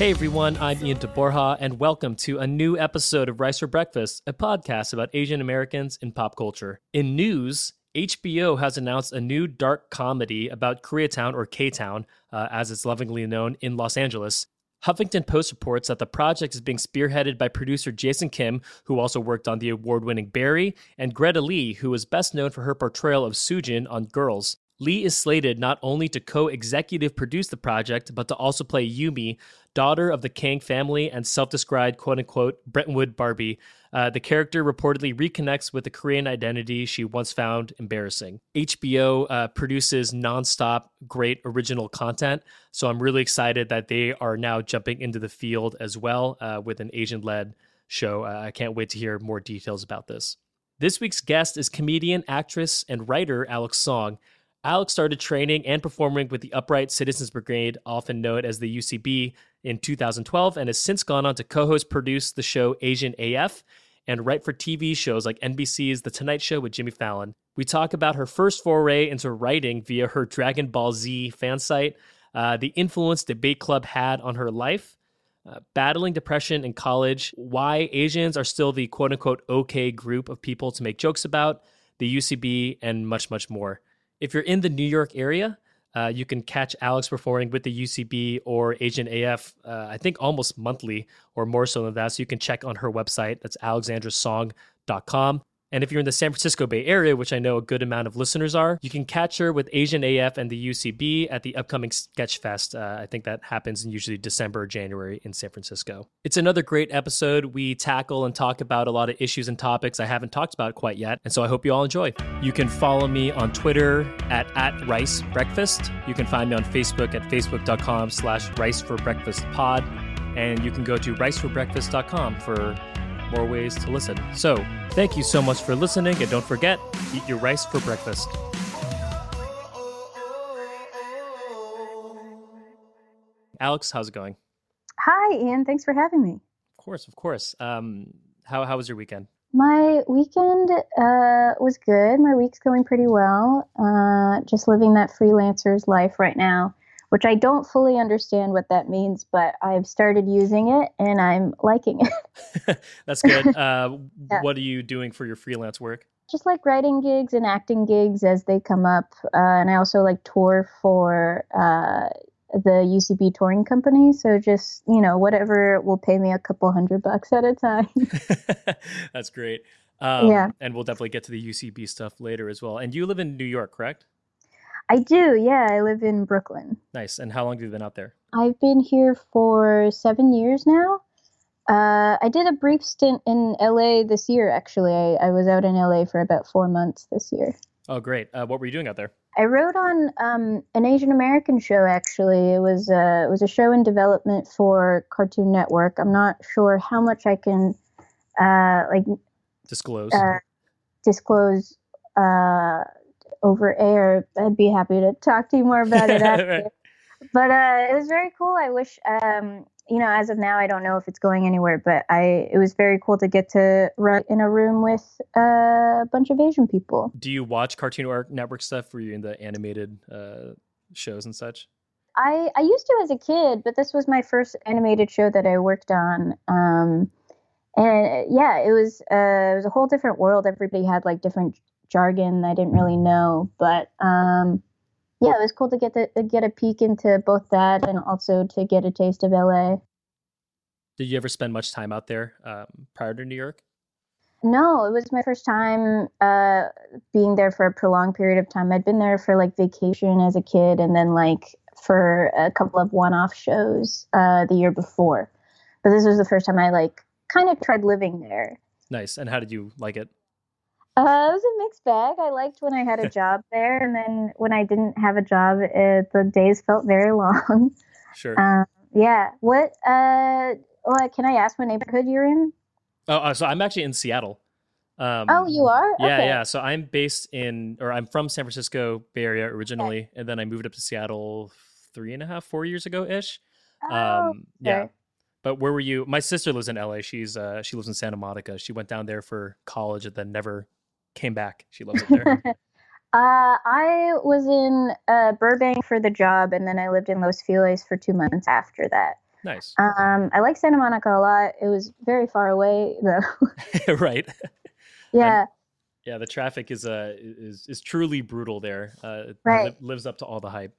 Hey everyone, I'm Ian Taborha, and welcome to a new episode of Rice for Breakfast, a podcast about Asian Americans in pop culture. In news, HBO has announced a new dark comedy about Koreatown, or K Town, uh, as it's lovingly known, in Los Angeles. Huffington Post reports that the project is being spearheaded by producer Jason Kim, who also worked on the award winning Barry, and Greta Lee, who is best known for her portrayal of Soojin on Girls. Lee is slated not only to co executive produce the project, but to also play Yumi, daughter of the Kang family and self described quote unquote Brentwood Barbie. Uh, the character reportedly reconnects with the Korean identity she once found embarrassing. HBO uh, produces nonstop great original content, so I'm really excited that they are now jumping into the field as well uh, with an Asian led show. Uh, I can't wait to hear more details about this. This week's guest is comedian, actress, and writer Alex Song. Alex started training and performing with the Upright Citizens Brigade, often known as the UCB, in 2012, and has since gone on to co host produce the show Asian AF and write for TV shows like NBC's The Tonight Show with Jimmy Fallon. We talk about her first foray into writing via her Dragon Ball Z fan site, uh, the influence Debate Club had on her life, uh, battling depression in college, why Asians are still the quote unquote okay group of people to make jokes about, the UCB, and much, much more. If you're in the New York area, uh, you can catch Alex performing with the UCB or Asian AF, uh, I think almost monthly or more so than that. So you can check on her website. That's alexandrasong.com. And if you're in the San Francisco Bay Area, which I know a good amount of listeners are, you can catch her with Asian AF and the UCB at the upcoming Sketch Fest. Uh, I think that happens in usually December or January in San Francisco. It's another great episode. We tackle and talk about a lot of issues and topics I haven't talked about quite yet. And so I hope you all enjoy. You can follow me on Twitter at, at Rice Breakfast. You can find me on Facebook at facebook.com slash Rice for Breakfast pod. And you can go to riceforbreakfast.com for more ways to listen. So, thank you so much for listening, and don't forget, eat your rice for breakfast. Alex, how's it going? Hi, Ian. Thanks for having me. Of course, of course. Um, how how was your weekend? My weekend uh, was good. My week's going pretty well. Uh, just living that freelancer's life right now which I don't fully understand what that means, but I've started using it and I'm liking it. That's good. Uh, yeah. What are you doing for your freelance work? Just like writing gigs and acting gigs as they come up. Uh, and I also like tour for uh, the UCB touring company. So just, you know, whatever will pay me a couple hundred bucks at a time. That's great. Um, yeah. And we'll definitely get to the UCB stuff later as well. And you live in New York, correct? I do, yeah. I live in Brooklyn. Nice. And how long have you been out there? I've been here for seven years now. Uh, I did a brief stint in LA this year, actually. I, I, was out in LA for about four months this year. Oh, great. Uh, what were you doing out there? I wrote on um, an Asian American show, actually. It was, uh, it was a show in development for Cartoon Network. I'm not sure how much I can uh, like disclose. Uh, disclose uh, over air, I'd be happy to talk to you more about it after. But uh, it was very cool. I wish, um, you know, as of now, I don't know if it's going anywhere, but I it was very cool to get to write in a room with uh, a bunch of Asian people. Do you watch Cartoon Network stuff? Were you in the animated uh, shows and such? I I used to as a kid, but this was my first animated show that I worked on. Um, and yeah, it was uh, it was a whole different world. Everybody had like different jargon I didn't really know. But um, yeah, it was cool to get to, to get a peek into both that and also to get a taste of LA. Did you ever spend much time out there um, prior to New York? No, it was my first time uh, being there for a prolonged period of time. I'd been there for like vacation as a kid and then like for a couple of one off shows uh, the year before. But this was the first time I like kind of tried living there. Nice. And how did you like it? Uh, it was a mixed bag. I liked when I had a job there, and then when I didn't have a job, it, the days felt very long. Sure. Um, yeah. What? Uh, what? Can I ask what neighborhood you're in? Oh, uh, so I'm actually in Seattle. Um, oh, you are? Yeah, okay. yeah. So I'm based in, or I'm from San Francisco Bay Area originally, okay. and then I moved up to Seattle three and a half, four years ago ish. Oh, um, yeah. But where were you? My sister lives in LA. She's uh, she lives in Santa Monica. She went down there for college and then never came back. She loves it there. uh, I was in uh, Burbank for the job, and then I lived in Los Feliz for two months after that. Nice. Um, I like Santa Monica a lot. It was very far away though. right. yeah. yeah, the traffic is uh is is truly brutal there. Uh, it Right. li- lives up to all the hype.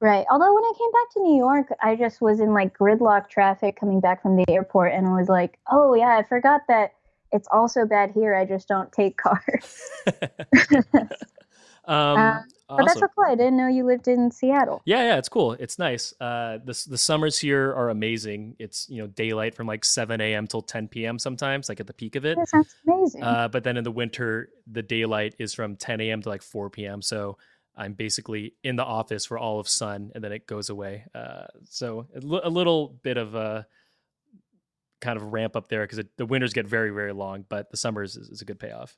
Right. Although when I came back to New York, I just was in like gridlock traffic coming back from the airport and I was like, oh, yeah, I forgot that it's also bad here. I just don't take cars. um, Uh, But that's awesome. so cool. I didn't know you lived in Seattle. Yeah, yeah, it's cool. It's nice. Uh, the the summers here are amazing. It's you know daylight from like seven a.m. till ten p.m. Sometimes, like at the peak of it. That sounds amazing. Uh, but then in the winter, the daylight is from ten a.m. to like four p.m. So I'm basically in the office for all of sun, and then it goes away. Uh, so a, li- a little bit of a kind of ramp up there because the winters get very very long, but the summers is, is a good payoff.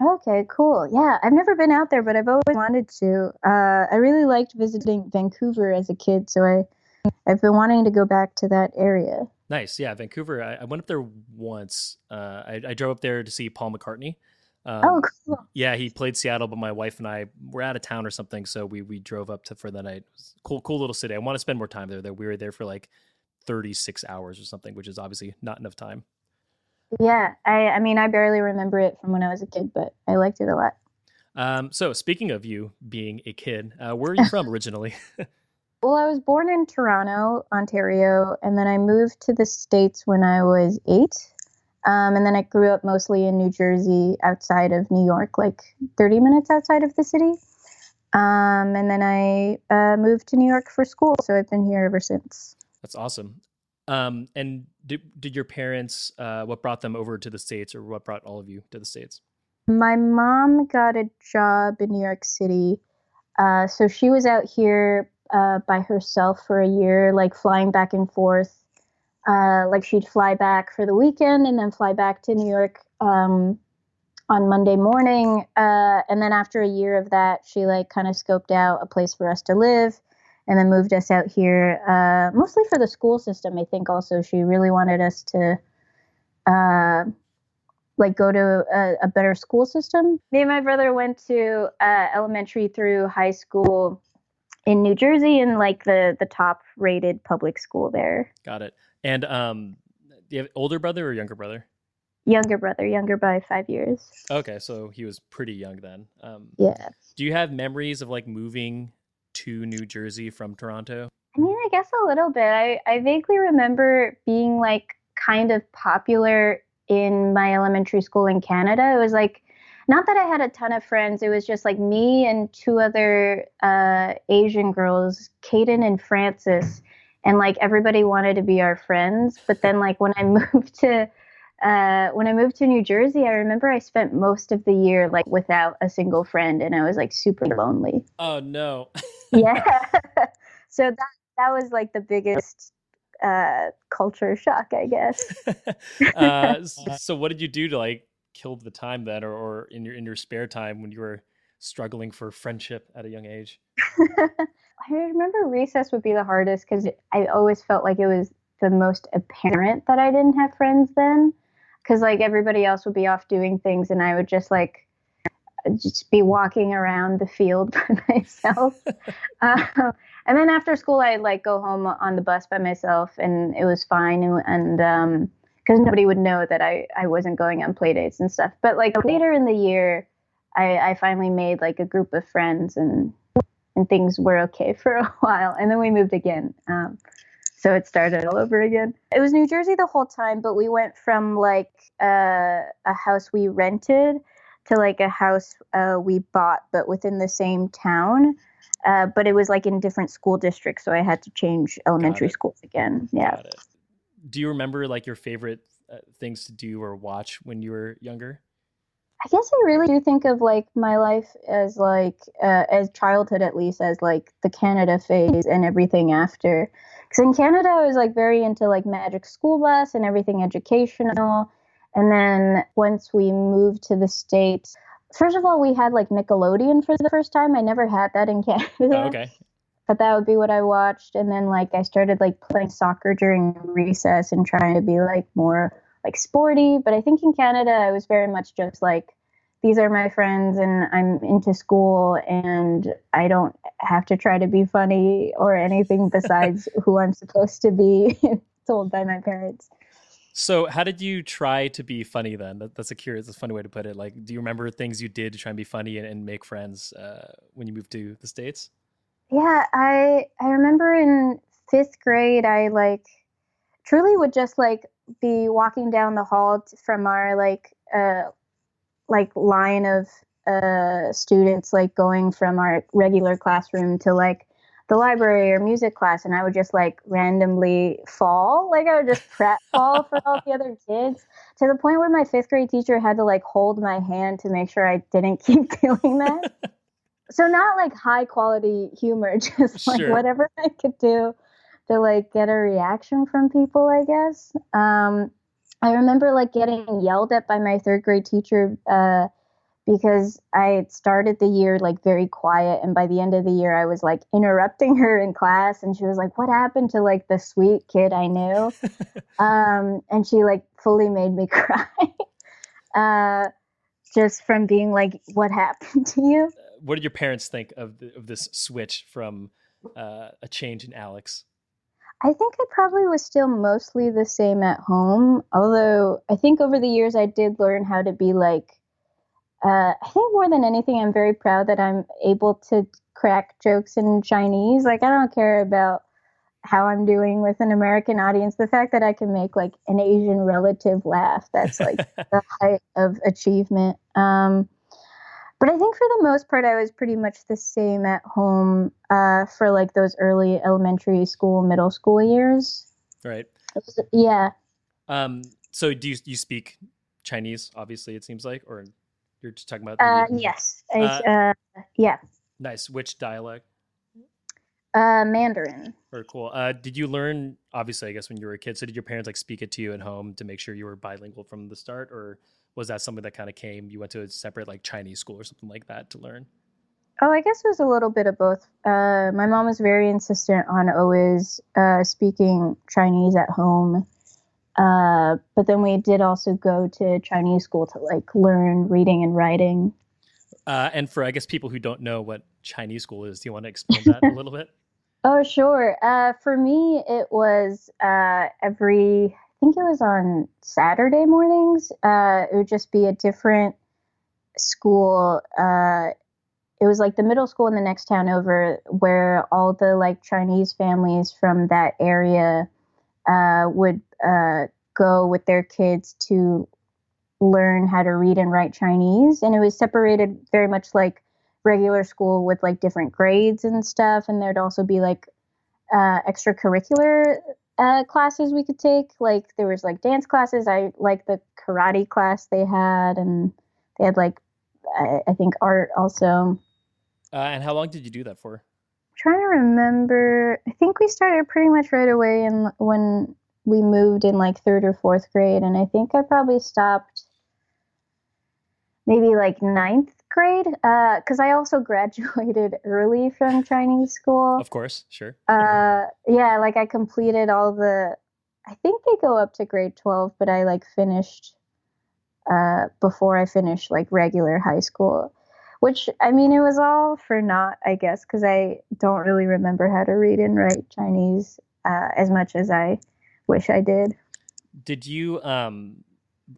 Okay, cool. Yeah, I've never been out there, but I've always wanted to. Uh, I really liked visiting Vancouver as a kid, so I, I've been wanting to go back to that area. Nice, yeah, Vancouver. I, I went up there once. Uh, I, I drove up there to see Paul McCartney. Um, oh, cool. Yeah, he played Seattle, but my wife and I were out of town or something, so we we drove up to for the night. It was cool, cool little city. I want to spend more time there. Though we were there for like thirty six hours or something, which is obviously not enough time. Yeah, I, I mean, I barely remember it from when I was a kid, but I liked it a lot. Um, so speaking of you being a kid, uh, where are you from originally? Well, I was born in Toronto, Ontario, and then I moved to the States when I was eight. Um, and then I grew up mostly in New Jersey, outside of New York, like 30 minutes outside of the city. Um, and then I uh, moved to New York for school, so I've been here ever since. That's awesome. Um, and did did your parents? Uh, what brought them over to the states, or what brought all of you to the states? My mom got a job in New York City. Uh, so she was out here uh, by herself for a year, like flying back and forth. Uh, like she'd fly back for the weekend and then fly back to New York um, on Monday morning. Uh, and then after a year of that, she like kind of scoped out a place for us to live and then moved us out here, uh, mostly for the school system. I think also she really wanted us to uh, like go to a, a better school system. Me and my brother went to uh, elementary through high school in New Jersey in like the the top rated public school there. Got it. And um, do you have older brother or younger brother? Younger brother, younger by five years. Okay, so he was pretty young then. Um, Yeah. Do you have memories of like moving to New Jersey from Toronto? I mean, I guess a little bit. I, I vaguely remember being like kind of popular in my elementary school in Canada. It was like, not that I had a ton of friends, it was just like me and two other uh, Asian girls, Kaden and Frances. And like everybody wanted to be our friends. But then, like, when I moved to uh, when I moved to New Jersey, I remember I spent most of the year like without a single friend, and I was like super lonely. Oh no. yeah so that that was like the biggest uh culture shock i guess uh, so what did you do to like kill the time then, or, or in your in your spare time when you were struggling for friendship at a young age? i remember recess would be the hardest because i always felt like it was the most apparent that i didn't have friends then because like everybody else would be off doing things and i would just like just be walking around the field by myself. Um, and then after school i'd like go home on the bus by myself and it was fine and, and um because nobody would know that I, I wasn't going on play dates and stuff. But like later in the year I, I finally made like a group of friends and and things were okay for a while and then we moved again. Um, so it started all over again. It was new jersey the whole time but we went from like uh, a house we rented to like a house uh, we bought but within the same town. Uh, but it was like in different school districts so i had to change elementary schools again. Yeah. Do you remember like your favorite uh, things to do or watch when you were younger? I guess I really do think of like my life as like uh, as childhood at least as like the Canada phase and everything after. Because in Canada, I was like very into like Magic School Bus and everything educational. And then once we moved to the states, first of all, we had like Nickelodeon for the first time. I never had that in Canada. Oh, okay. But that would be what I watched. And then like I started like playing soccer during recess and trying to be like more like sporty. But I think in Canada, I was very much just like these are my friends and I'm into school and I don't have to try to be funny or anything besides who I'm supposed to be told by my parents. So, how did you try to be funny then? That, that's a curious, that's a funny way to put it. Like, do you remember things you did to try and be funny and, and make friends uh, when you moved to the states? Yeah, I I remember in fifth grade, I like truly would just like be walking down the hall from our like uh like line of uh students like going from our regular classroom to like the library or music class and I would just like randomly fall. Like I would just prat fall for all the other kids to the point where my fifth grade teacher had to like hold my hand to make sure I didn't keep doing that. so not like high quality humor, just like sure. whatever I could do to like get a reaction from people, I guess. Um, I remember like getting yelled at by my third grade teacher uh, because I started the year like very quiet, and by the end of the year, I was like interrupting her in class, and she was like, "What happened to like the sweet kid I knew?" um, and she like fully made me cry, uh, just from being like, "What happened to you?" What did your parents think of the, of this switch from uh, a change in Alex? I think I probably was still mostly the same at home. Although I think over the years I did learn how to be like, uh, I think more than anything, I'm very proud that I'm able to crack jokes in Chinese. Like, I don't care about how I'm doing with an American audience. The fact that I can make like an Asian relative laugh, that's like the height of achievement. Um, but I think for the most part, I was pretty much the same at home uh, for like those early elementary school, middle school years. Right. Yeah. Um. So do you you speak Chinese? Obviously, it seems like, or you're just talking about. Uh, yes. I, uh, uh, yeah. Nice. Which dialect? Uh, Mandarin. Very cool. Uh, did you learn? Obviously, I guess when you were a kid. So did your parents like speak it to you at home to make sure you were bilingual from the start, or was that something that kind of came? You went to a separate like Chinese school or something like that to learn? Oh, I guess it was a little bit of both. Uh, my mom was very insistent on always uh, speaking Chinese at home. Uh, but then we did also go to Chinese school to like learn reading and writing. Uh, and for I guess people who don't know what Chinese school is, do you want to explain that a little bit? Oh, sure. Uh, for me, it was uh, every think it was on Saturday mornings. Uh, it would just be a different school. Uh, it was like the middle school in the next town over, where all the like Chinese families from that area uh, would uh, go with their kids to learn how to read and write Chinese, and it was separated very much like regular school with like different grades and stuff, and there'd also be like uh, extracurricular uh, classes we could take. Like there was like dance classes. I like the karate class they had, and they had like I, I think art also. Uh, and how long did you do that for? I'm trying to remember. I think we started pretty much right away, and when we moved in like third or fourth grade, and I think I probably stopped maybe like ninth grade uh, because uh, I also graduated early from Chinese school. Of course, sure. Uh, yeah, like I completed all the. I think they go up to grade twelve, but I like finished uh, before I finished like regular high school. Which I mean, it was all for naught, I guess, because I don't really remember how to read and write Chinese uh, as much as I wish I did. Did you um,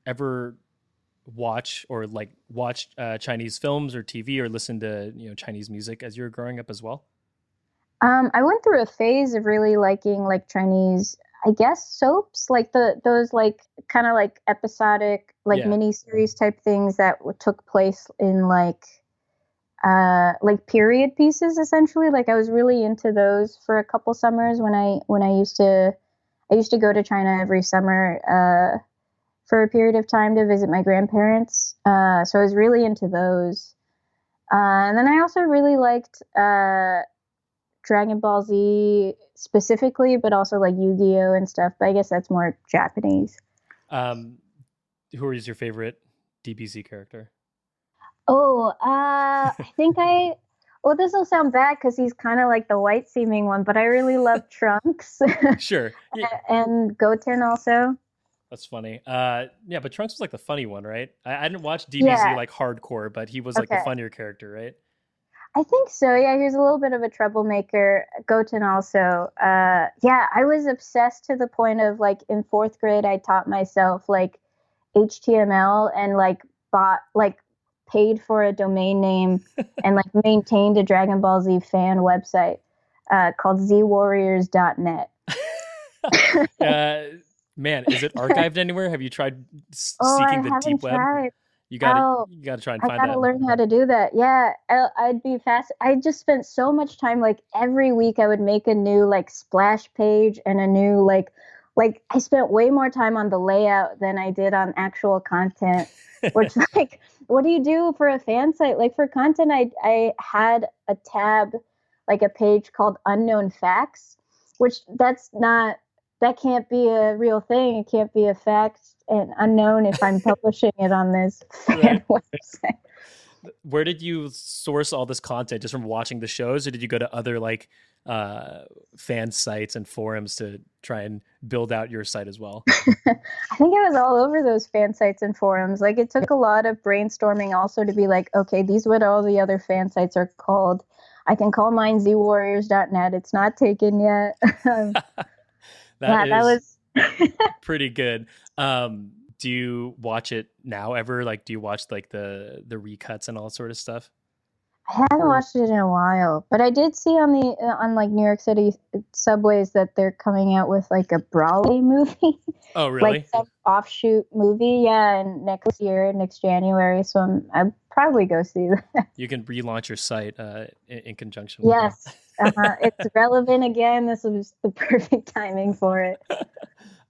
ever watch or like watch uh, Chinese films or TV or listen to you know Chinese music as you were growing up as well? Um, I went through a phase of really liking like Chinese, I guess soaps, like the those like kind of like episodic like yeah. mini series type things that took place in like uh like period pieces essentially. Like I was really into those for a couple summers when I when I used to I used to go to China every summer. Uh, for a period of time to visit my grandparents. Uh, so I was really into those. Uh, and then I also really liked uh, Dragon Ball Z specifically, but also like Yu Gi Oh and stuff. But I guess that's more Japanese. Um, who is your favorite DBZ character? Oh, uh, I think I. Well, this will sound bad because he's kind of like the white seeming one, but I really love Trunks. sure. Yeah. and Goten also. That's funny. Uh, yeah, but Trunks was like the funny one, right? I, I didn't watch DBZ Yeah. like hardcore, but he was like the funnier character, right? I think so. Yeah, he was a little bit of a troublemaker. Goten also. Uh, yeah, I was obsessed to the point of like in fourth grade, I taught myself like HTML and like bought like paid for a domain name and like maintained a Dragon Ball Z fan website uh, called zwarriors.net. uh, man, is it archived anywhere? Have you tried s- Oh, I seeking the haven't deep web? tried. You gotta, Oh, you gotta try and find I gotta that. learn how to do that. Yeah, I, I'd be fast. I just spent so much time. Like every week, I would make a new like splash page and a new like, like I spent way more time on the layout than I did on actual content. Which like, what do you do for a fan site? Like for content, I I had a tab, like a page called unknown facts, which that's not that can't be a real thing. It can't be a fact and unknown if I'm publishing it on this fan website. Where did you source all this content? Just from watching the shows, or did you go to other like uh, fan sites and forums to try and build out your site as well? I think it was all over those fan sites and forums. Like it took a lot of brainstorming also to be like, okay, these what all the other fan sites are called. I can call mine zwarriors.net. It's not taken yet. That yeah, that was pretty good. Um, do you watch it now ever? Like, do you watch like the the recuts and all sort of stuff? I haven't watched it in a while, but I did see on the uh, on like New York City subways that they're coming out with like a Broly movie, Oh, really? like some offshoot movie. Yeah, and next year, next January. So I'm I'll probably go see that. you can relaunch your site uh, in, in conjunction. with that. Yes, uh-huh. it's relevant again. This was the perfect timing for it.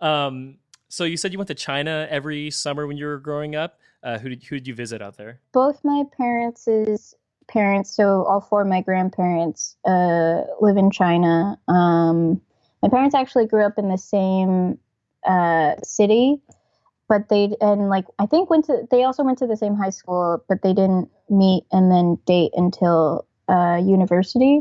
Um, so you said you went to China every summer when you were growing up. Uh, who did who did you visit out there? Both my parents' parents, so all four of my grandparents, uh, live in China. Um, my parents actually grew up in the same uh, city, but they and like I think went to they also went to the same high school, but they didn't meet and then date until uh, university.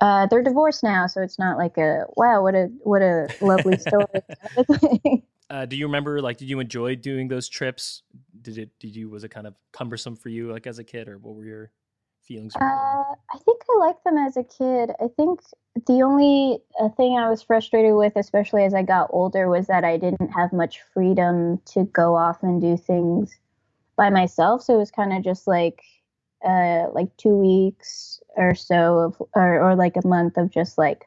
Uh, they're divorced now, so it's not like a wow, what a what a lovely story. kind of thing. Uh, do you remember like did you enjoy doing those trips? Did it did you was it kind of cumbersome for you like as a kid or what were your feelings? Uh, I think I liked them as a kid. I think the only uh, thing I was frustrated with, especially as I got older, was that I didn't have much freedom to go off and do things by myself. So it was kind of just like, uh, like two weeks or so of, or, or like a month of just like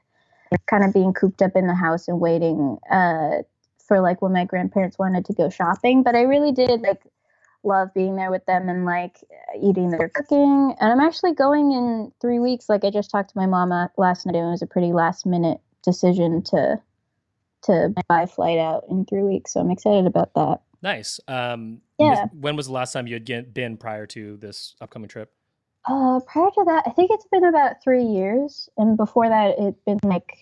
kind of being cooped up in the house and waiting, uh, for like when my grandparents wanted to go shopping. But I really did like love being there with them and like eating their cooking. And I'm actually going in three weeks. Like I just talked to my mama last night, and it was a pretty last minute decision to to buy flight out in three weeks. So I'm excited about that. Nice. Um, Yeah. when was the last time you had been prior to this upcoming trip? Uh, prior to that, I think it's been about three years, and before that, it's been like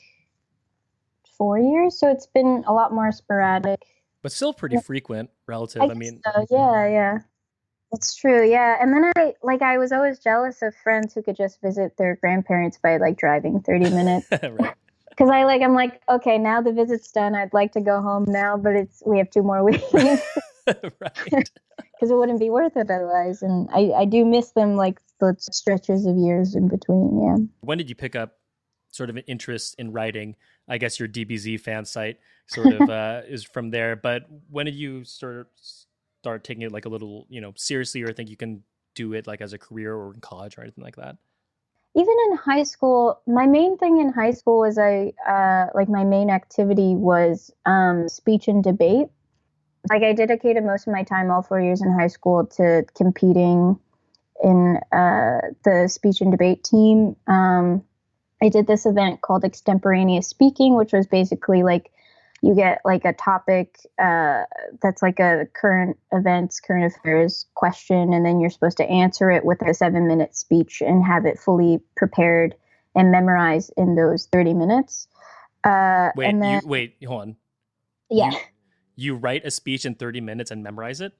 four years. So it's been a lot more sporadic. But still pretty frequent relative. I, I, mean, so. yeah, yeah. It's true, yeah. And then I like I was always jealous of friends who could just visit their grandparents by like driving 30 minutes. right. Because I like I'm like, okay, now the visit's done. I'd like to go home now, but it's we have two more weeks because it wouldn't be worth it otherwise. And I, I do miss them like the stretches of years in between, yeah. When did you pick up sort of an interest in writing? I guess your DBZ fan site sort of uh, is from there. But when did you sort of start taking it like a little, you know, seriously, or think you can do it like as a career or in college or anything like that? even in high school my main thing in high school was i uh, like my main activity was um, speech and debate like i dedicated most of my time all four years in high school to competing in uh, the speech and debate team um, i did this event called extemporaneous speaking which was basically like you get like a topic uh, that's like a current events, current affairs question, and then you're supposed to answer it with a seven minute speech and have it fully prepared and memorized in those 30 minutes. Uh, Wait, and then, you wait, hold on. yeah. You, you write a speech in 30 minutes and memorize it?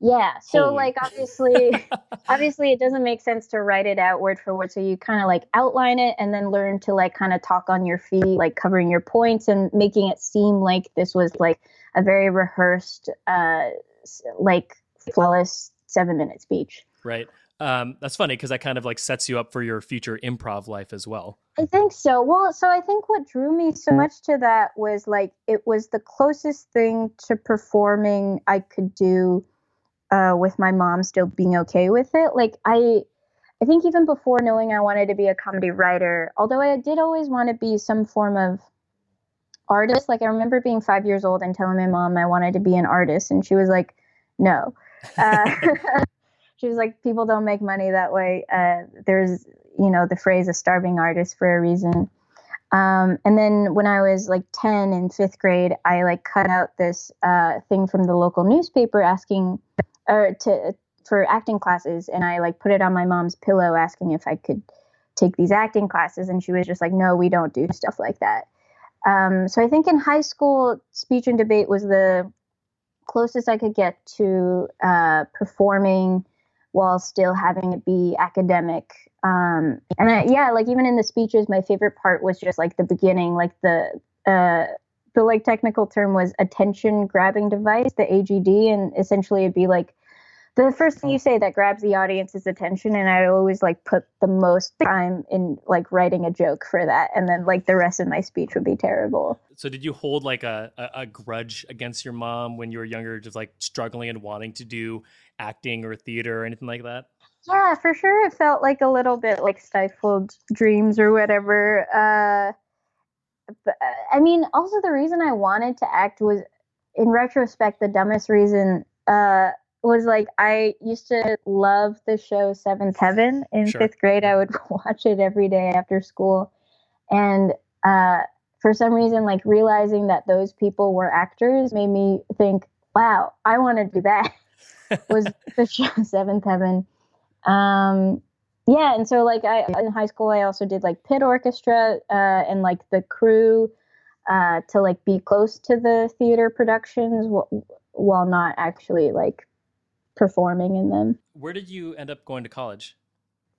Yeah. So Holy. like obviously obviously it doesn't make sense to write it out word for word. So you kind of like outline it and then learn to like kind of talk on your feet, like covering your points and making it seem like this was like a very rehearsed, uh, like flawless seven minute speech. Right. Um, that's funny because that kind of like sets you up for your future improv life as well. I think so. Well, so I think what drew me so much to that was like it was the closest thing to performing I could do uh, with my mom still being okay with it. Like I, I think even before knowing I wanted to be a comedy writer, although I did always want to be some form of artist. Like I remember being five years old and telling my mom I wanted to be an artist, and she was like, "No." Uh, she was like, "People don't make money that way. Uh, there's, you know, the phrase a starving artist for a reason." Um, and then when I was like 10 in fifth grade, I like cut out this uh, thing from the local newspaper asking or to for acting classes, and I like put it on my mom's pillow asking if I could take these acting classes, and she was just like, "No, we don't do stuff like that." Um, so I think in high school, speech and debate was the closest I could get to uh, performing while still having it be academic. Um, and I, yeah, like even in the speeches, my favorite part was just like the beginning, like the uh, the like technical term was attention grabbing device, the AGD, and essentially it'd be like the first thing you say that grabs the audience's attention and i always like put the most time in like writing a joke for that and then like the rest of my speech would be terrible So did you hold like a, a, a grudge against your mom when you were younger, just like struggling and wanting to do acting or theater or anything like that? yeah for sure it felt like a little bit like stifled dreams or whatever uh but, uh, i mean also the reason i wanted to act was in retrospect the dumbest reason uh was like I used to love the show Seventh Heaven in Sure. fifth grade. I would watch it every day after school, and uh, for some reason, like realizing that those people were actors made me think, "Wow, I want to do that." Was the show Seventh Heaven? Um, yeah, and so like I in high school, I also did like pit orchestra uh, and like the crew uh, to like be close to the theater productions wh- while not actually like performing in them. Where did you end up going to college?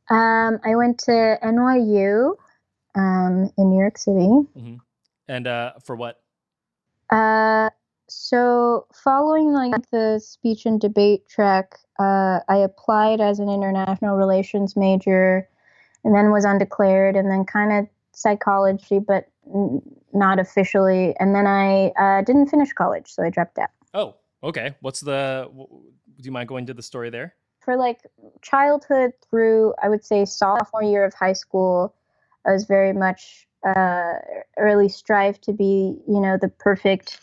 Um, I went to NYU um, in New York City. Mm-hmm. And uh, for what? Uh, so following like the speech and debate track, uh, I applied as an international relations major, and then was undeclared, and then kind of psychology, but n- not officially. And then I uh, didn't finish college, so I dropped out. Oh, okay. What's the? w- Do you mind going to the story there? for like childhood through I would say sophomore year of high school, I was very much uh, early strive to be you know the perfect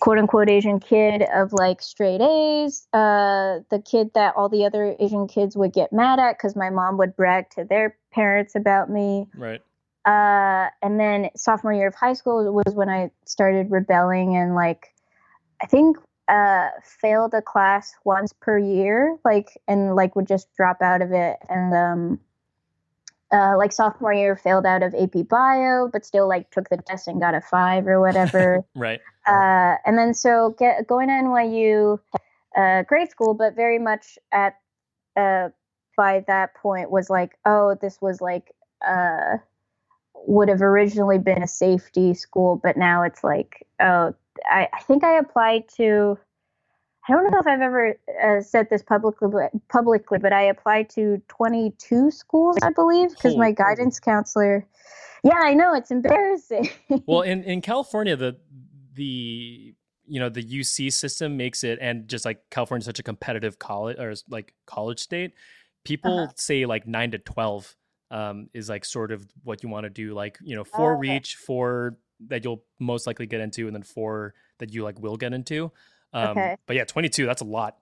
quote unquote Asian kid of like straight A's, uh, the kid that all the other Asian kids would get mad at because my mom would brag to their parents about me. Right. Uh, and then sophomore year of high school was when I started rebelling and like I think uh failed a class once per year like and like would just drop out of it and um uh like sophomore year failed out of AP bio but still like took the test and got a 5 or whatever Right. uh and then so get going to NYU uh grade school but very much at uh by that point was like oh this was like uh would have originally been a safety school but now it's like oh I, I think I applied to. I don't know if I've ever uh, said this publicly, but, publicly, but I applied to 22 schools, I believe, because my guidance counselor. Yeah, I know it's embarrassing. Well, in in California, the the you know the UC system makes it, and just like California is such a competitive college or like college state, people Uh-huh. say like nine to twelve um, is like sort of what you want to do. Like you know, four Oh, okay. reach, four that you'll most likely get into, and then four that you like will get into. Um, Okay. But yeah, twenty two. That's a lot.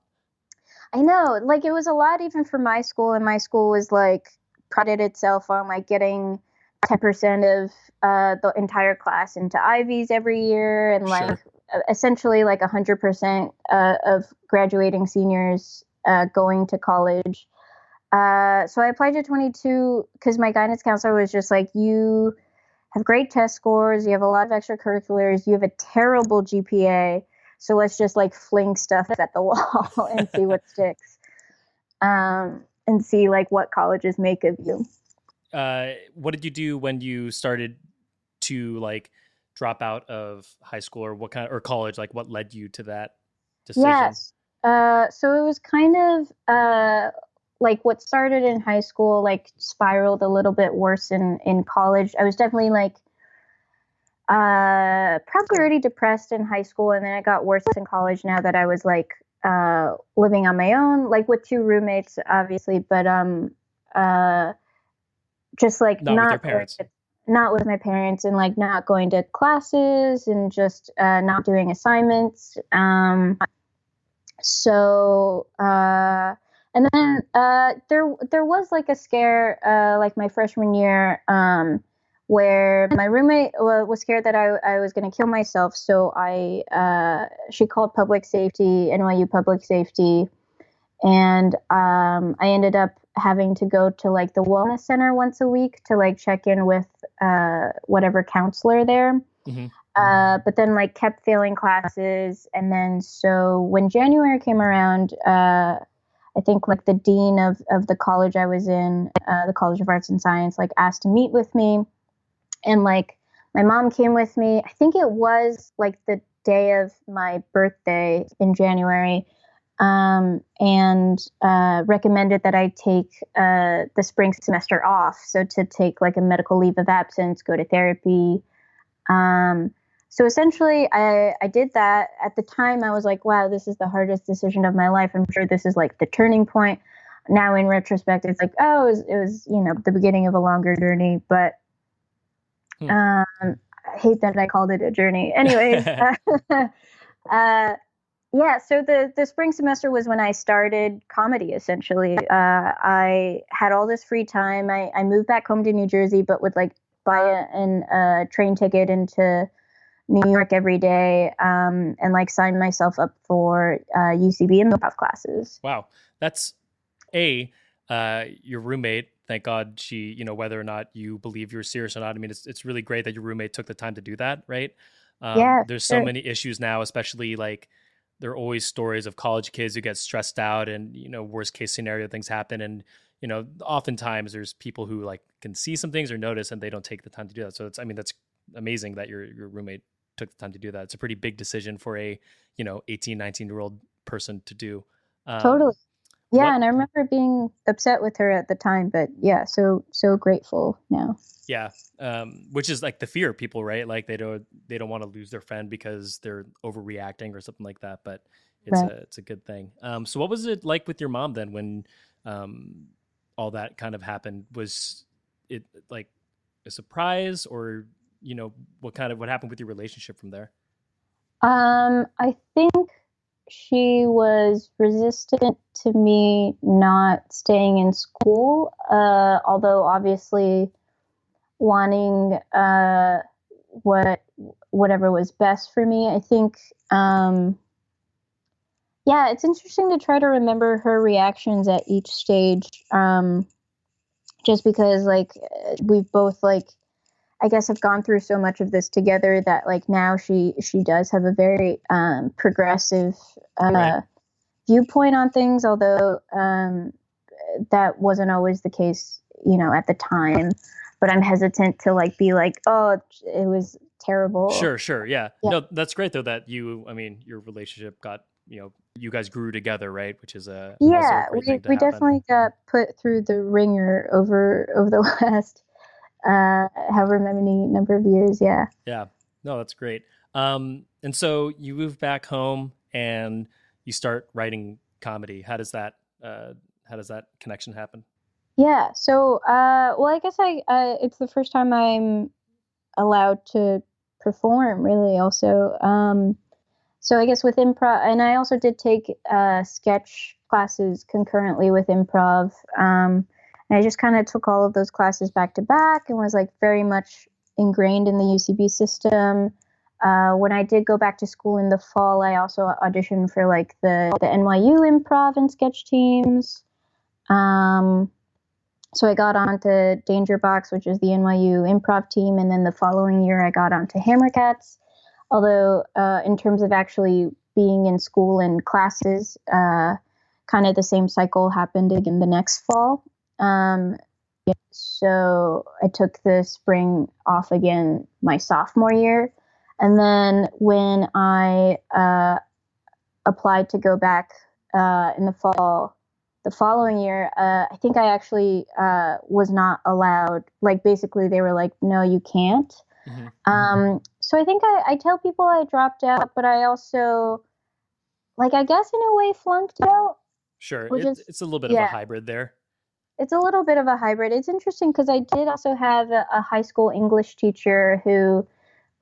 I know, like it was a lot even for my school, and my school was like prided itself on like getting 10% of uh, the entire class into Ivies every year, and like essentially like 100% uh, of graduating seniors uh, going to college. Uh, so I applied to 22 because my guidance counselor was just like, you have great test scores, you have a lot of extracurriculars, you have a terrible GPA. So let's just like fling stuff at the wall and see what sticks. Um, and see like what colleges make of you. Uh, what did you do when you started to like drop out of high school or what kind of, or college? Like what led you to that decision? Yes. Uh, so it was kind of uh, like what started in high school, like spiraled a little bit worse in in college. I was definitely like uh, probably already depressed in high school, and then it got worse in college. Now that I was like uh, living on my own, like with two roommates, obviously, but um, uh, just like not, not with your parents. With, not with my parents and like not going to classes and just uh, not doing assignments. Um, so uh, and then uh, there there was like a scare uh, like my freshman year um, where my roommate was scared that I, I was going to kill myself. So I uh, she called public safety, NYU public safety, and um, I ended up having to go to like the wellness center once a week to like check in with uh, whatever counselor there. Mm-hmm. Uh, but then like kept failing classes, and then so when January came around, uh, I think like the dean of of the college I was in, uh, the College of Arts and Science, like asked to meet with me, and like my mom came with me. I think it was like the day of my birthday in January um, and uh, recommended that I take uh, the spring semester off. So to take like a medical leave of absence, go to therapy. Um, so essentially, I, I did that. At the time, I was like, wow, this is the hardest decision of my life. I'm sure this is like the turning point. Now, in retrospect, it's like, oh, it was, it was you know, the beginning of a longer journey. But hmm. um, I hate that I called it a journey. Anyways, uh, yeah, so the the spring semester was when I started comedy. Essentially, uh, I had all this free time. I, I moved back home to New Jersey, but would like buy a, an, a train ticket into New York every day, um, and like sign myself up for uh, UCB and improv classes. Wow, that's a uh, your roommate. Thank God she, you know, whether or not you believe you're serious or not. I mean, it's it's really great that your roommate took the time to do that, right? Um, yeah. There's so many issues now, especially like there are always stories of college kids who get stressed out and you know worst case scenario things happen and you know oftentimes there's people who like can see some things or notice and they don't take the time to do that so it's i mean that's amazing that your your roommate took the time to do that it's a pretty big decision for a you know 18 19 year old person to do um, totally yeah what, and i remember being upset with her at the time but yeah so so grateful now. Yeah um, which is like the fear of people right? Like they don't they don't want to lose their friend because they're overreacting or something like that but it's right. a it's a good thing. Um, so what was it like with your mom then when um, all that kind of happened? Was it like a surprise or you know what kind of what happened with your relationship from there? Um i think she was resistant to me not staying in school uh, although obviously wanting uh, what whatever was best for me. I think, um, yeah, it's interesting to try to remember her reactions at each stage, um, just because like we've both like I guess have gone through so much of this together that like now she she does have a very um, progressive uh, right. viewpoint on things, although um, that wasn't always the case, you know, at the time but I'm hesitant to like be like, oh, it was terrible. Sure, sure, yeah. yeah. No, that's great though that you. I mean, your relationship got you know you guys grew together, right? Which is a yeah. We we happen. definitely got put through the ringer over over the last uh however many number of years. Yeah. Yeah. No, that's great. Um, and so you move back home and you start writing comedy. How does that uh, how does that connection happen? Yeah. So, uh, well, I guess I uh, it's the first time I'm allowed to perform. Really, also. Um, so I guess with improv, and I also did take uh, sketch classes concurrently with improv. Um, and I just kind of took all of those classes back to back and was like very much ingrained in the UCB system. Uh, when I did go back to school in the fall, I also auditioned for like the the NYU improv and sketch teams. Um, so I got onto Danger Box, which is the NYU improv team, and then the following year I got onto Hammerkatz. Although, uh, in terms of actually being in school and classes. Uh, kind of the same cycle happened again the next fall. Um, so I took the spring off again my sophomore year. And then when I uh, applied to go back uh, in the fall, the following year, uh, I think I actually uh, was not allowed. Like, basically, they were like, no, you can't. Mm-hmm. Um, so I think I, I tell people I dropped out, but I also, like, I guess in a way flunked out. Sure. It, is, it's a little bit yeah. of a hybrid there. It's a little bit of a hybrid. It's interesting because I did also have a, a high school English teacher who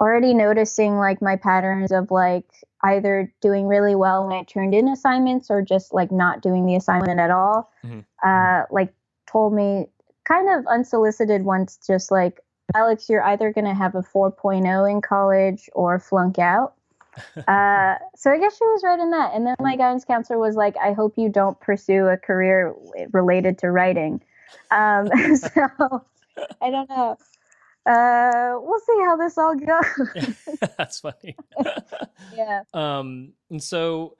already noticing like my patterns of like either doing really well when I turned in assignments or just like not doing the assignment at all. Mm-hmm. Uh, like told me kind of unsolicited once, just like, Alex, you're either going to have a 4.0 in college or flunk out. Uh, so I guess she was right in that. And then my guidance counselor was like, I hope you don't pursue a career related to writing. Um, so I don't know uh, we'll see how this all goes. That's funny. yeah. Um, and so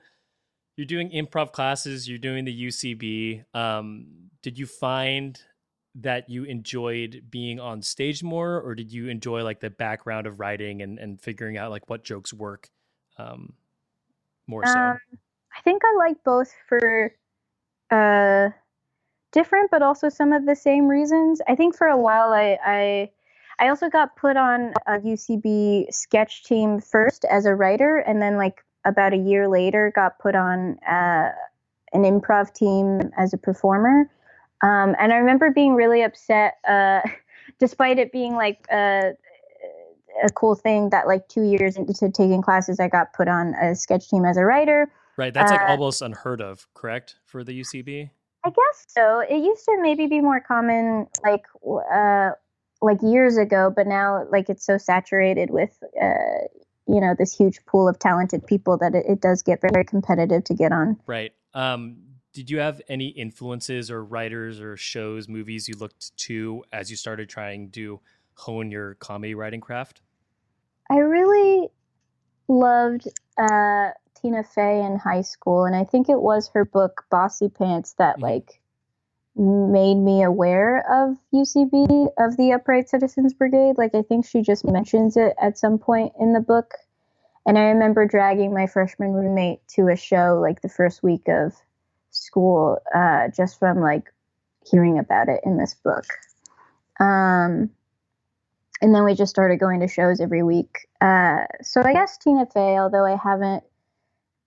you're doing improv classes, you're doing the UCB. Um, did you find that you enjoyed being on stage more, or did you enjoy like the background of writing and, and figuring out like what jokes work um, more so? Um, I think I like both for uh, different, but also some of the same reasons. I think for a while I, I I also got put on a UCB sketch team first as a writer, and then like about a year later, got put on uh, an improv team as a performer. Um, and I remember being really upset, uh, despite it being like a, a cool thing that like two years into taking classes, I got put on a sketch team as a writer. Right, that's like uh, almost unheard of, correct, for the UCB. I guess so. It used to maybe be more common, like uh, like years ago, but now like it's so saturated with uh, you know this huge pool of talented people that it, it does get very competitive to get on. Right. Um, did you have any influences or writers or shows, movies you looked to as you started trying to hone your comedy writing craft? I really loved uh, Tina Fey in high school, and I think it was her book Bossypants that mm-hmm. like made me aware of UCB of the Upright Citizens Brigade. Like I think she just mentions it at some point in the book. And I remember dragging my freshman roommate to a show like the first week of school, uh, just from like hearing about it in this book. Um, and then we just started going to shows every week. Uh, so I guess Tina Fey, although I haven't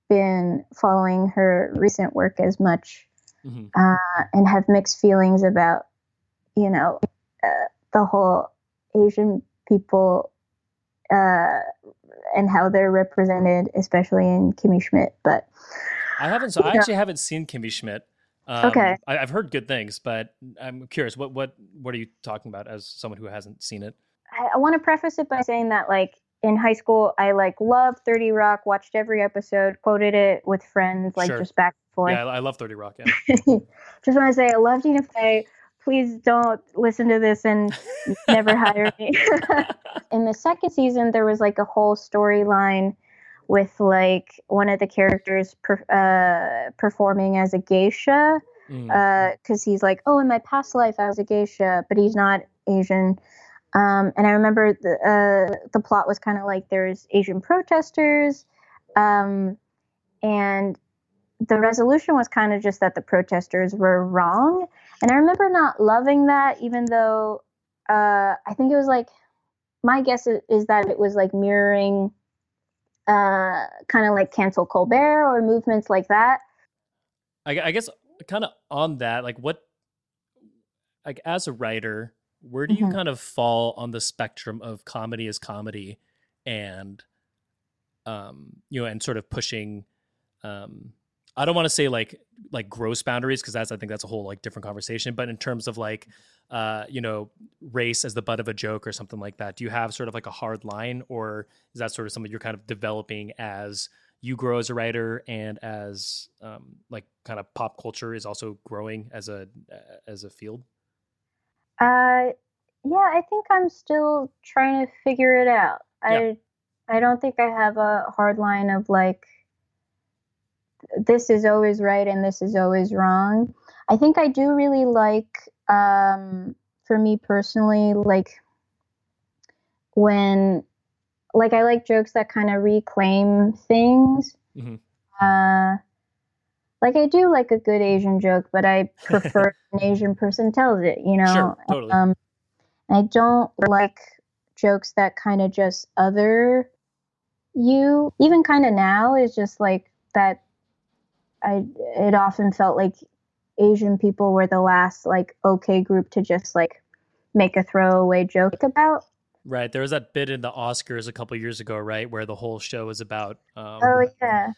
been following her recent work as much, mm-hmm. uh, and have mixed feelings about, you know, uh, the whole Asian people uh, and how they're represented, especially in Kimmy Schmidt. But I haven't. So I actually haven't seen Kimmy Schmidt. Um, okay, I, have heard good things, but I'm curious. What what what are you talking about as someone who hasn't seen it? I, I want to preface it by saying that like in high school, I like loved 30 Rock, watched every episode, quoted it with friends, like sure. just back and forth. Yeah, I love 30 Rock. Yeah. just want to say, I love Tina Fey. Please don't listen to this and never hire me. in the second season, there was like a whole storyline with like one of the characters per, uh, performing as a geisha because mm. uh, he's like, oh, in my past life I was a geisha, but he's not Asian. Um, and I remember the uh, the plot was kind of like there's Asian protesters, um, and the resolution was kind of just that the protesters were wrong. And I remember not loving that, even though uh, I think it was like my guess is, is that it was like mirroring uh, kind of like cancel Colbert or movements like that. I, I guess kind of on that, like what, like as a writer, where do you mm-hmm. kind of fall on the spectrum of comedy as comedy and um you know and sort of pushing um I don't want to say like like gross boundaries because that's I think that's a whole like different conversation. But in terms of like uh, you know, race as the butt of a joke or something like that, do you have sort of like a hard line, or is that sort of something you're kind of developing as you grow as a writer and as um, like kind of pop culture is also growing as a as a field? Uh, yeah, I think I'm still trying to figure it out. Yeah. I I don't think I have a hard line of like this is always right and this is always wrong. I think I do really like, um, for me personally, like when, like, I like jokes that kind of reclaim things. Mm-hmm. Uh, like I do like a good Asian joke, but I prefer an Asian person tells it, you know. Sure, totally. Um, I don't like jokes that kind of just other you. Even kind of now is just like that. I it often felt like Asian people were the last like okay group to just like make a throwaway joke about. Right. There was that bit in the Oscars a couple years ago, right, where the whole show was about. Um, oh yeah.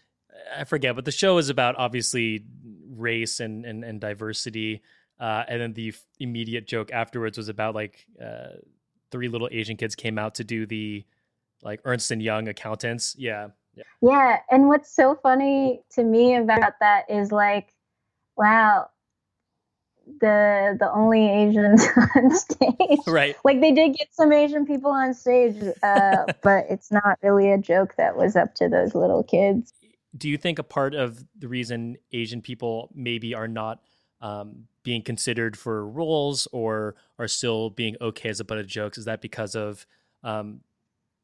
I forget, but the show is about obviously race and and, and diversity. Uh, and then the immediate joke afterwards was about like uh, three little Asian kids came out to do the like Ernst and Young accountants. Yeah, yeah. Yeah, and what's so funny to me about that is like, wow, the the only Asians on stage. Right. Like they did get some Asian people on stage, uh, but it's not really a joke that was up to those little kids do you think a part of the reason Asian people maybe are not um, being considered for roles or are still being okay as a butt of jokes is that because of um,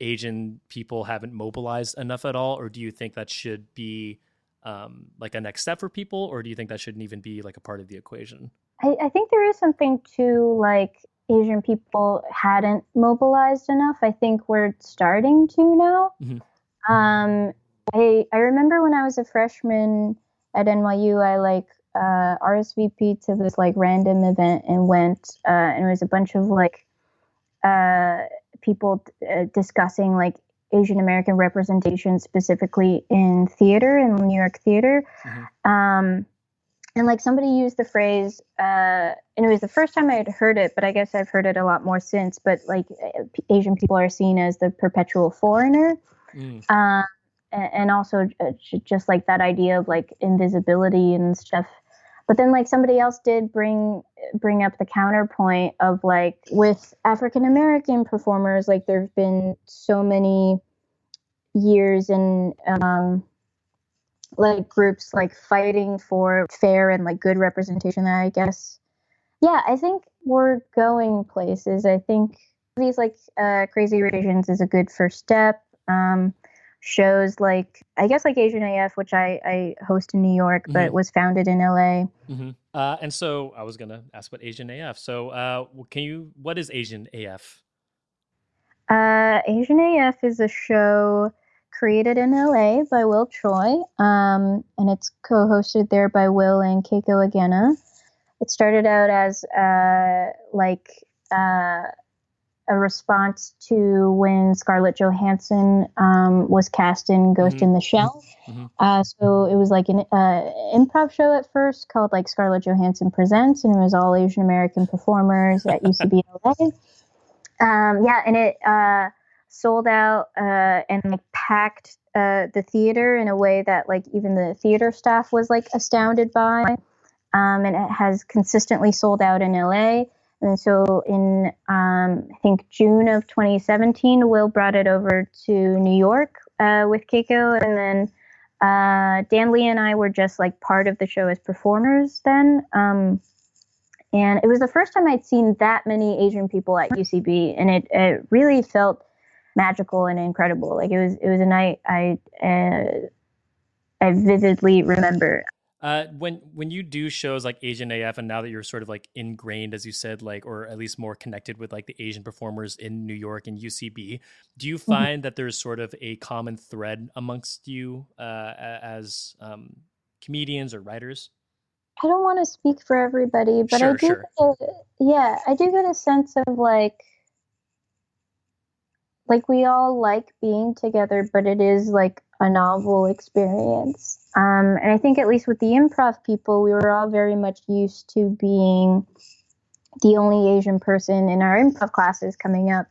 Asian people haven't mobilized enough at all, or do you think that should be um, like a next step for people, or do you think that shouldn't even be like a part of the equation? I, I think there is something to like Asian people hadn't mobilized enough. I think we're starting to now. Mm-hmm. Um, I I remember when I was a freshman at NYU, I like uh, RSVP to this like random event and went, uh, and it was a bunch of like uh, people uh, discussing like Asian American representation specifically in theater in New York theater. Mm-hmm. Um, and like somebody used the phrase, uh, and it was the first time I had heard it, but I guess I've heard it a lot more since. But like Asian people are seen as the perpetual foreigner. Mm. Uh, and also uh, just like that idea of like invisibility and stuff. But then like somebody else did bring bring up the counterpoint of like with african american performers like there've been so many years in um like groups like fighting for fair and like good representation i guess. Yeah i think we're going places. I think these like uh crazy Asians is a good first step. Um shows like I guess like Asian AF, which I, I host in New York, but mm-hmm. was founded in LA. Mm-hmm. Uh, and so I was gonna ask about Asian AF. So uh, can you? What is Asian AF? Uh, Asian AF is a show created in LA by Will Choi, um, and it's co-hosted there by Will and Keiko Agena. It started out as uh, like uh, a response to when Scarlett Johansson um, was cast in Ghost mm-hmm. in the Shell. Mm-hmm. Uh, so it was like an uh, improv show at first called like Scarlett Johansson Presents, and it was all Asian American performers at UCB LA. Um, yeah, and it uh, sold out uh, and like packed uh, the theater in a way that like even the theater staff was like astounded by. Um, and it has consistently sold out in LA. And so in, um, I think, June of 2017, Will brought it over to New York uh, with Keiko. And then uh, Dan Lee and I were just like part of the show as performers then. Um, and it was the first time I'd seen that many Asian people at UCB. And it, it really felt magical and incredible. Like it was, it was a night I, uh, I vividly remember. Uh, when when you do shows like Asian AF, and now that you're sort of like ingrained, as you said, like or at least more connected with like the Asian performers in New York and UCB, do you mm-hmm. find mm-hmm. that there's sort of a common thread amongst you uh, as um, comedians or writers? I don't want to speak for everybody, but sure, I do. Sure. Get, yeah, I do get a sense of like like we all like being together, but it is like a novel experience. Um, and I think, at least with the improv people, we were all very much used to being the only Asian person in our improv classes coming up.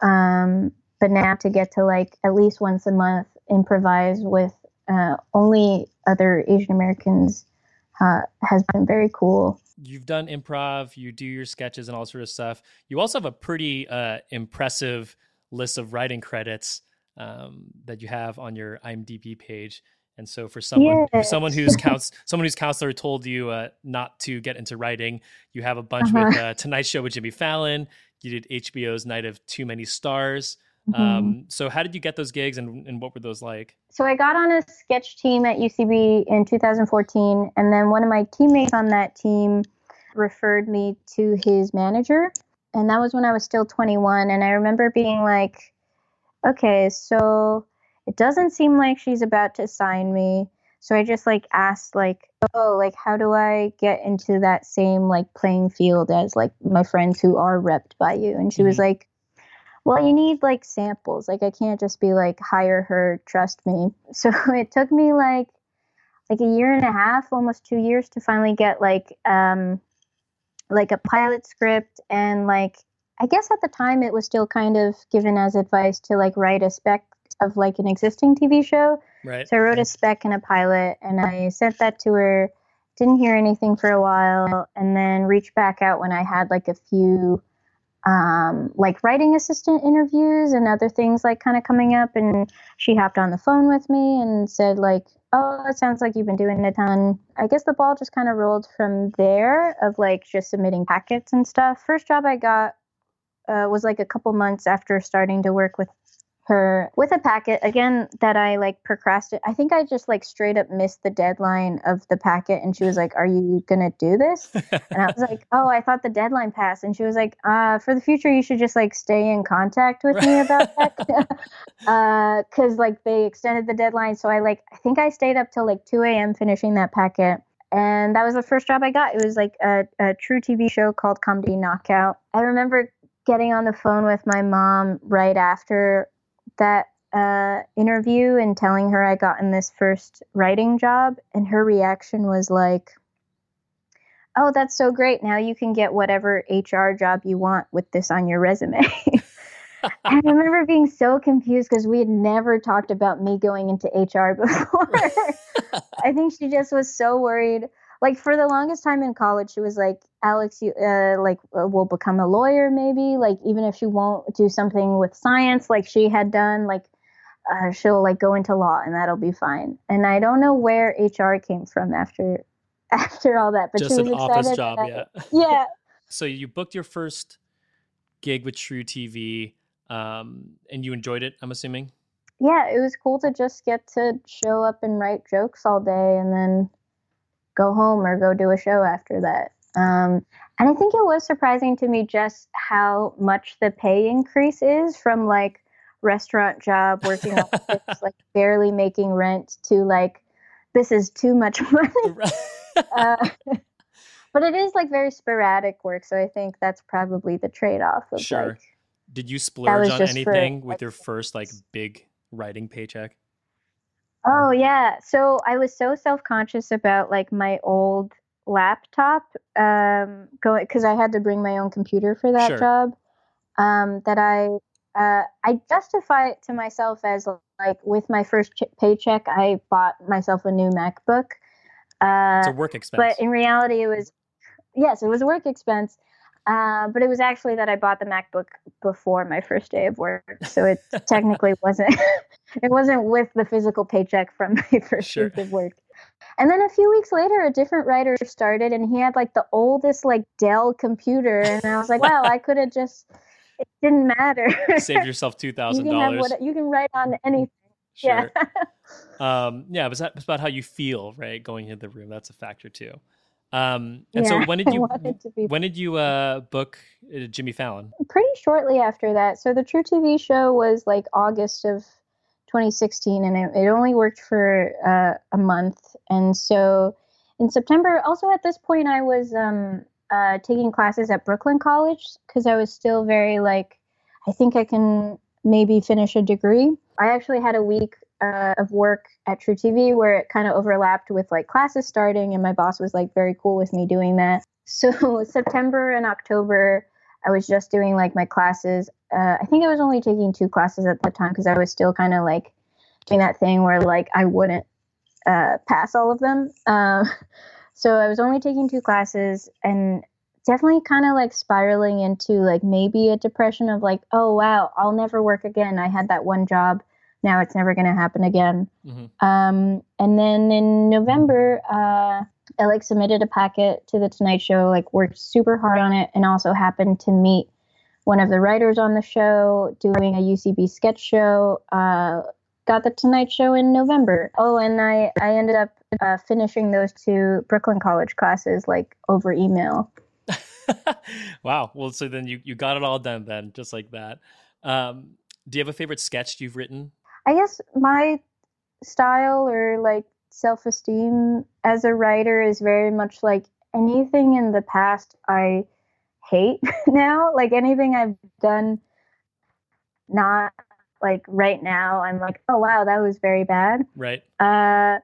Um, but now to get to like at least once a month improvise with uh, only other Asian Americans uh, has been very cool. You've done improv, you do your sketches and all sort of stuff. You also have a pretty uh, impressive list of writing credits um, that you have on your IMDb page. And so for someone yes. for someone whose counts someone whose counselor told you uh, not to get into writing, you have a bunch uh-huh. with uh, Tonight Show with Jimmy Fallon. You did HBO's Night of Too Many Stars. Mm-hmm. Um, so how did you get those gigs and, and what were those like? So I got on a sketch team at UCB in 2014, and then one of my teammates on that team referred me to his manager, and that was when I was still 21. And I remember being like, okay, so it doesn't seem like she's about to sign me. So I just like asked like, oh, like how do I get into that same like playing field as like my friends who are repped by you? And she mm-hmm. was like, well, you need like samples. Like I can't just be like hire her, trust me. So it took me like like a year and a half, almost 2 years to finally get like um like a pilot script and like I guess at the time it was still kind of given as advice to like write a spec of like an existing TV show. Right. So I wrote a spec and a pilot and I sent that to her. Didn't hear anything for a while and then reached back out when I had like a few um, like writing assistant interviews and other things like kind of coming up and she hopped on the phone with me and said like oh it sounds like you've been doing a ton i guess the ball just kind of rolled from there of like just submitting packets and stuff first job i got uh, was like a couple months after starting to work with her with a packet again that I like procrastinated. I think I just like straight up missed the deadline of the packet, and she was like, "Are you gonna do this?" and I was like, "Oh, I thought the deadline passed." And she was like, "Uh, for the future, you should just like stay in contact with me about that, because uh, like they extended the deadline." So I like I think I stayed up till like two a.m. finishing that packet. And that was the first job I got. It was like a, a truTV show called Comedy Knockout. I remember getting on the phone with my mom right after that uh, interview and telling her I gotten this first writing job, and her reaction was like, "Oh, that's so great! Now you can get whatever HR job you want with this on your resume." I remember being so confused because we had never talked about me going into HR before. I think she just was so worried like for the longest time in college she was like alex you uh, like uh, will become a lawyer maybe? Like even if she won't do something with science like she had done like uh, she'll like go into law and that'll be fine. And i don't know where hr came from after after all that but just she was an office job yeah. Yeah. So you booked your first gig with truTV um, and you enjoyed it i'm assuming? Yeah it was cool to just get to show up and write jokes all day and then go home or go do a show after that. Um, and I think it was surprising to me just how much the pay increase is from like restaurant job working office, like barely making rent to like this is too much money. uh, but it is like very sporadic work, so I think that's probably the trade off. Sure. Like, Did you splurge on anything for, with your first like big writing paycheck? Oh yeah. So I was so self-conscious about like my old laptop um going cuz I had to bring my own computer for that sure. job um that I uh I justify it to myself as like with my first ch- paycheck I bought myself a new MacBook. Uh it's a work expense. But in reality it was yes, it was a work expense. Uh, but it was actually that I bought the MacBook before my first day of work, so it technically wasn't. it wasn't with the physical paycheck from my first sure. week of work. And then a few weeks later, a different writer started, and he had like the oldest like Dell computer, and I was like, "Wow, I could have just." It didn't matter. Save yourself two thousand dollars. You can write on anything. Sure. Yeah. um, yeah, it was about how you feel, right? Going into the room, that's a factor too. Um, and yeah, so when did you when did you uh, book uh, Jimmy Fallon? Pretty shortly after that. So the truTV show was like August of 2016, and it, it only worked for uh, a month. And so in September, also at this point, I was um, uh, taking classes at Brooklyn College because I was still very like, I think I can maybe finish a degree. I actually had a week uh, of work at truTV where it kind of overlapped with like classes starting, and my boss was like very cool with me doing that. So September and October, I was just doing like my classes. Uh, I think I was only taking two classes at the time because I was still kind of like doing that thing where like I wouldn't uh, pass all of them. Uh, so I was only taking two classes and definitely kind of like spiraling into like maybe a depression of like, oh wow, I'll never work again. I had that one job now it's never going to happen again. Mm-hmm. Um, and then in November, uh, I like submitted a packet to the Tonight Show, like worked super hard on it, and also happened to meet one of the writers on the show doing a UCB sketch show. Uh, got the Tonight Show in November. Oh, and I I ended up uh, finishing those two Brooklyn College classes like over email. wow. Well, so then you you got it all done then, just like that. Um, do you have a favorite sketch you've written? I guess my style or like self esteem as a writer is very much like anything in the past I hate now. Like anything I've done not like right now, I'm like, oh wow, that was very bad. Right. Uh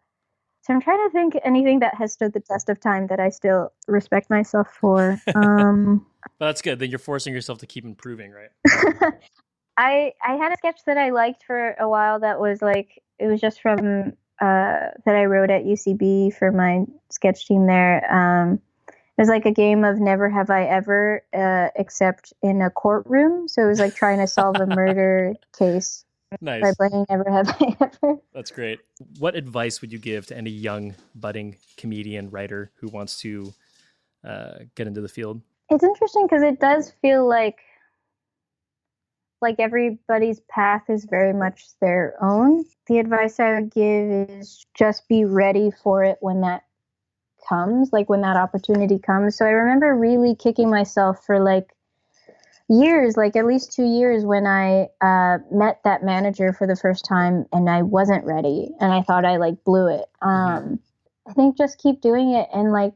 so I'm trying to think anything that has stood the test of time that I still respect myself for. Um well, that's good. Then you're forcing yourself to keep improving, right? I I had a sketch that I liked for a while that was like it was just from uh, that I wrote at UCB for my sketch team there. Um, it was like a game of Never Have I Ever, uh, except in a courtroom. So it was like trying to solve a murder case nice. by playing Never Have I Ever. That's great. What advice would you give to any young budding comedian writer who wants to uh, get into the field? It's interesting because it does feel like like everybody's path is very much their own. The advice I would give is just be ready for it when that comes, like when that opportunity comes. So I remember really kicking myself for like years, like at least two years, when I uh, met that manager for the first time and I wasn't ready and I thought I like blew it. Mm-hmm. Um, I think just keep doing it and like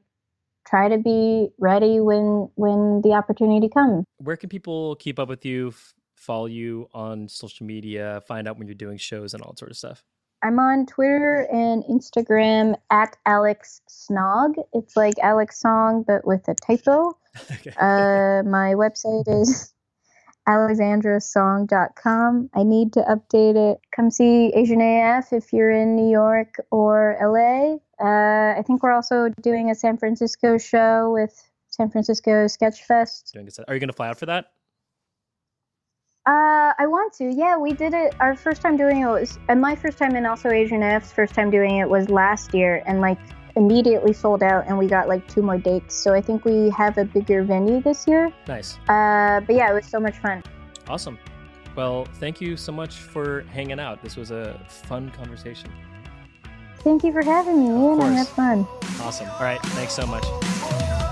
try to be ready when when the opportunity comes. Where can people keep up with you? Follow you on social media, find out when you're doing shows and all that sort of stuff? I'm on Twitter and Instagram at Alex Snog. It's like Alex Song, but with a typo. okay. uh, my website is alexandrasong.com. I need to update it. Come see Asian AF if you're in New York or LA. Uh, I think we're also doing a San Francisco show with San Francisco Sketch Fest. Are you going to fly out for that? Uh, I want to. Yeah, we did it. Our first time doing it was, and my first time, and also Asian AF's first time doing it was last year, and like immediately sold out, and we got like two more dates. So I think we have a bigger venue this year. Nice. Uh, but yeah, it was so much fun. Awesome. Well, thank you so much for hanging out. This was a fun conversation. Thank you for having me, Ian. I had fun. Awesome. All right. Thanks so much.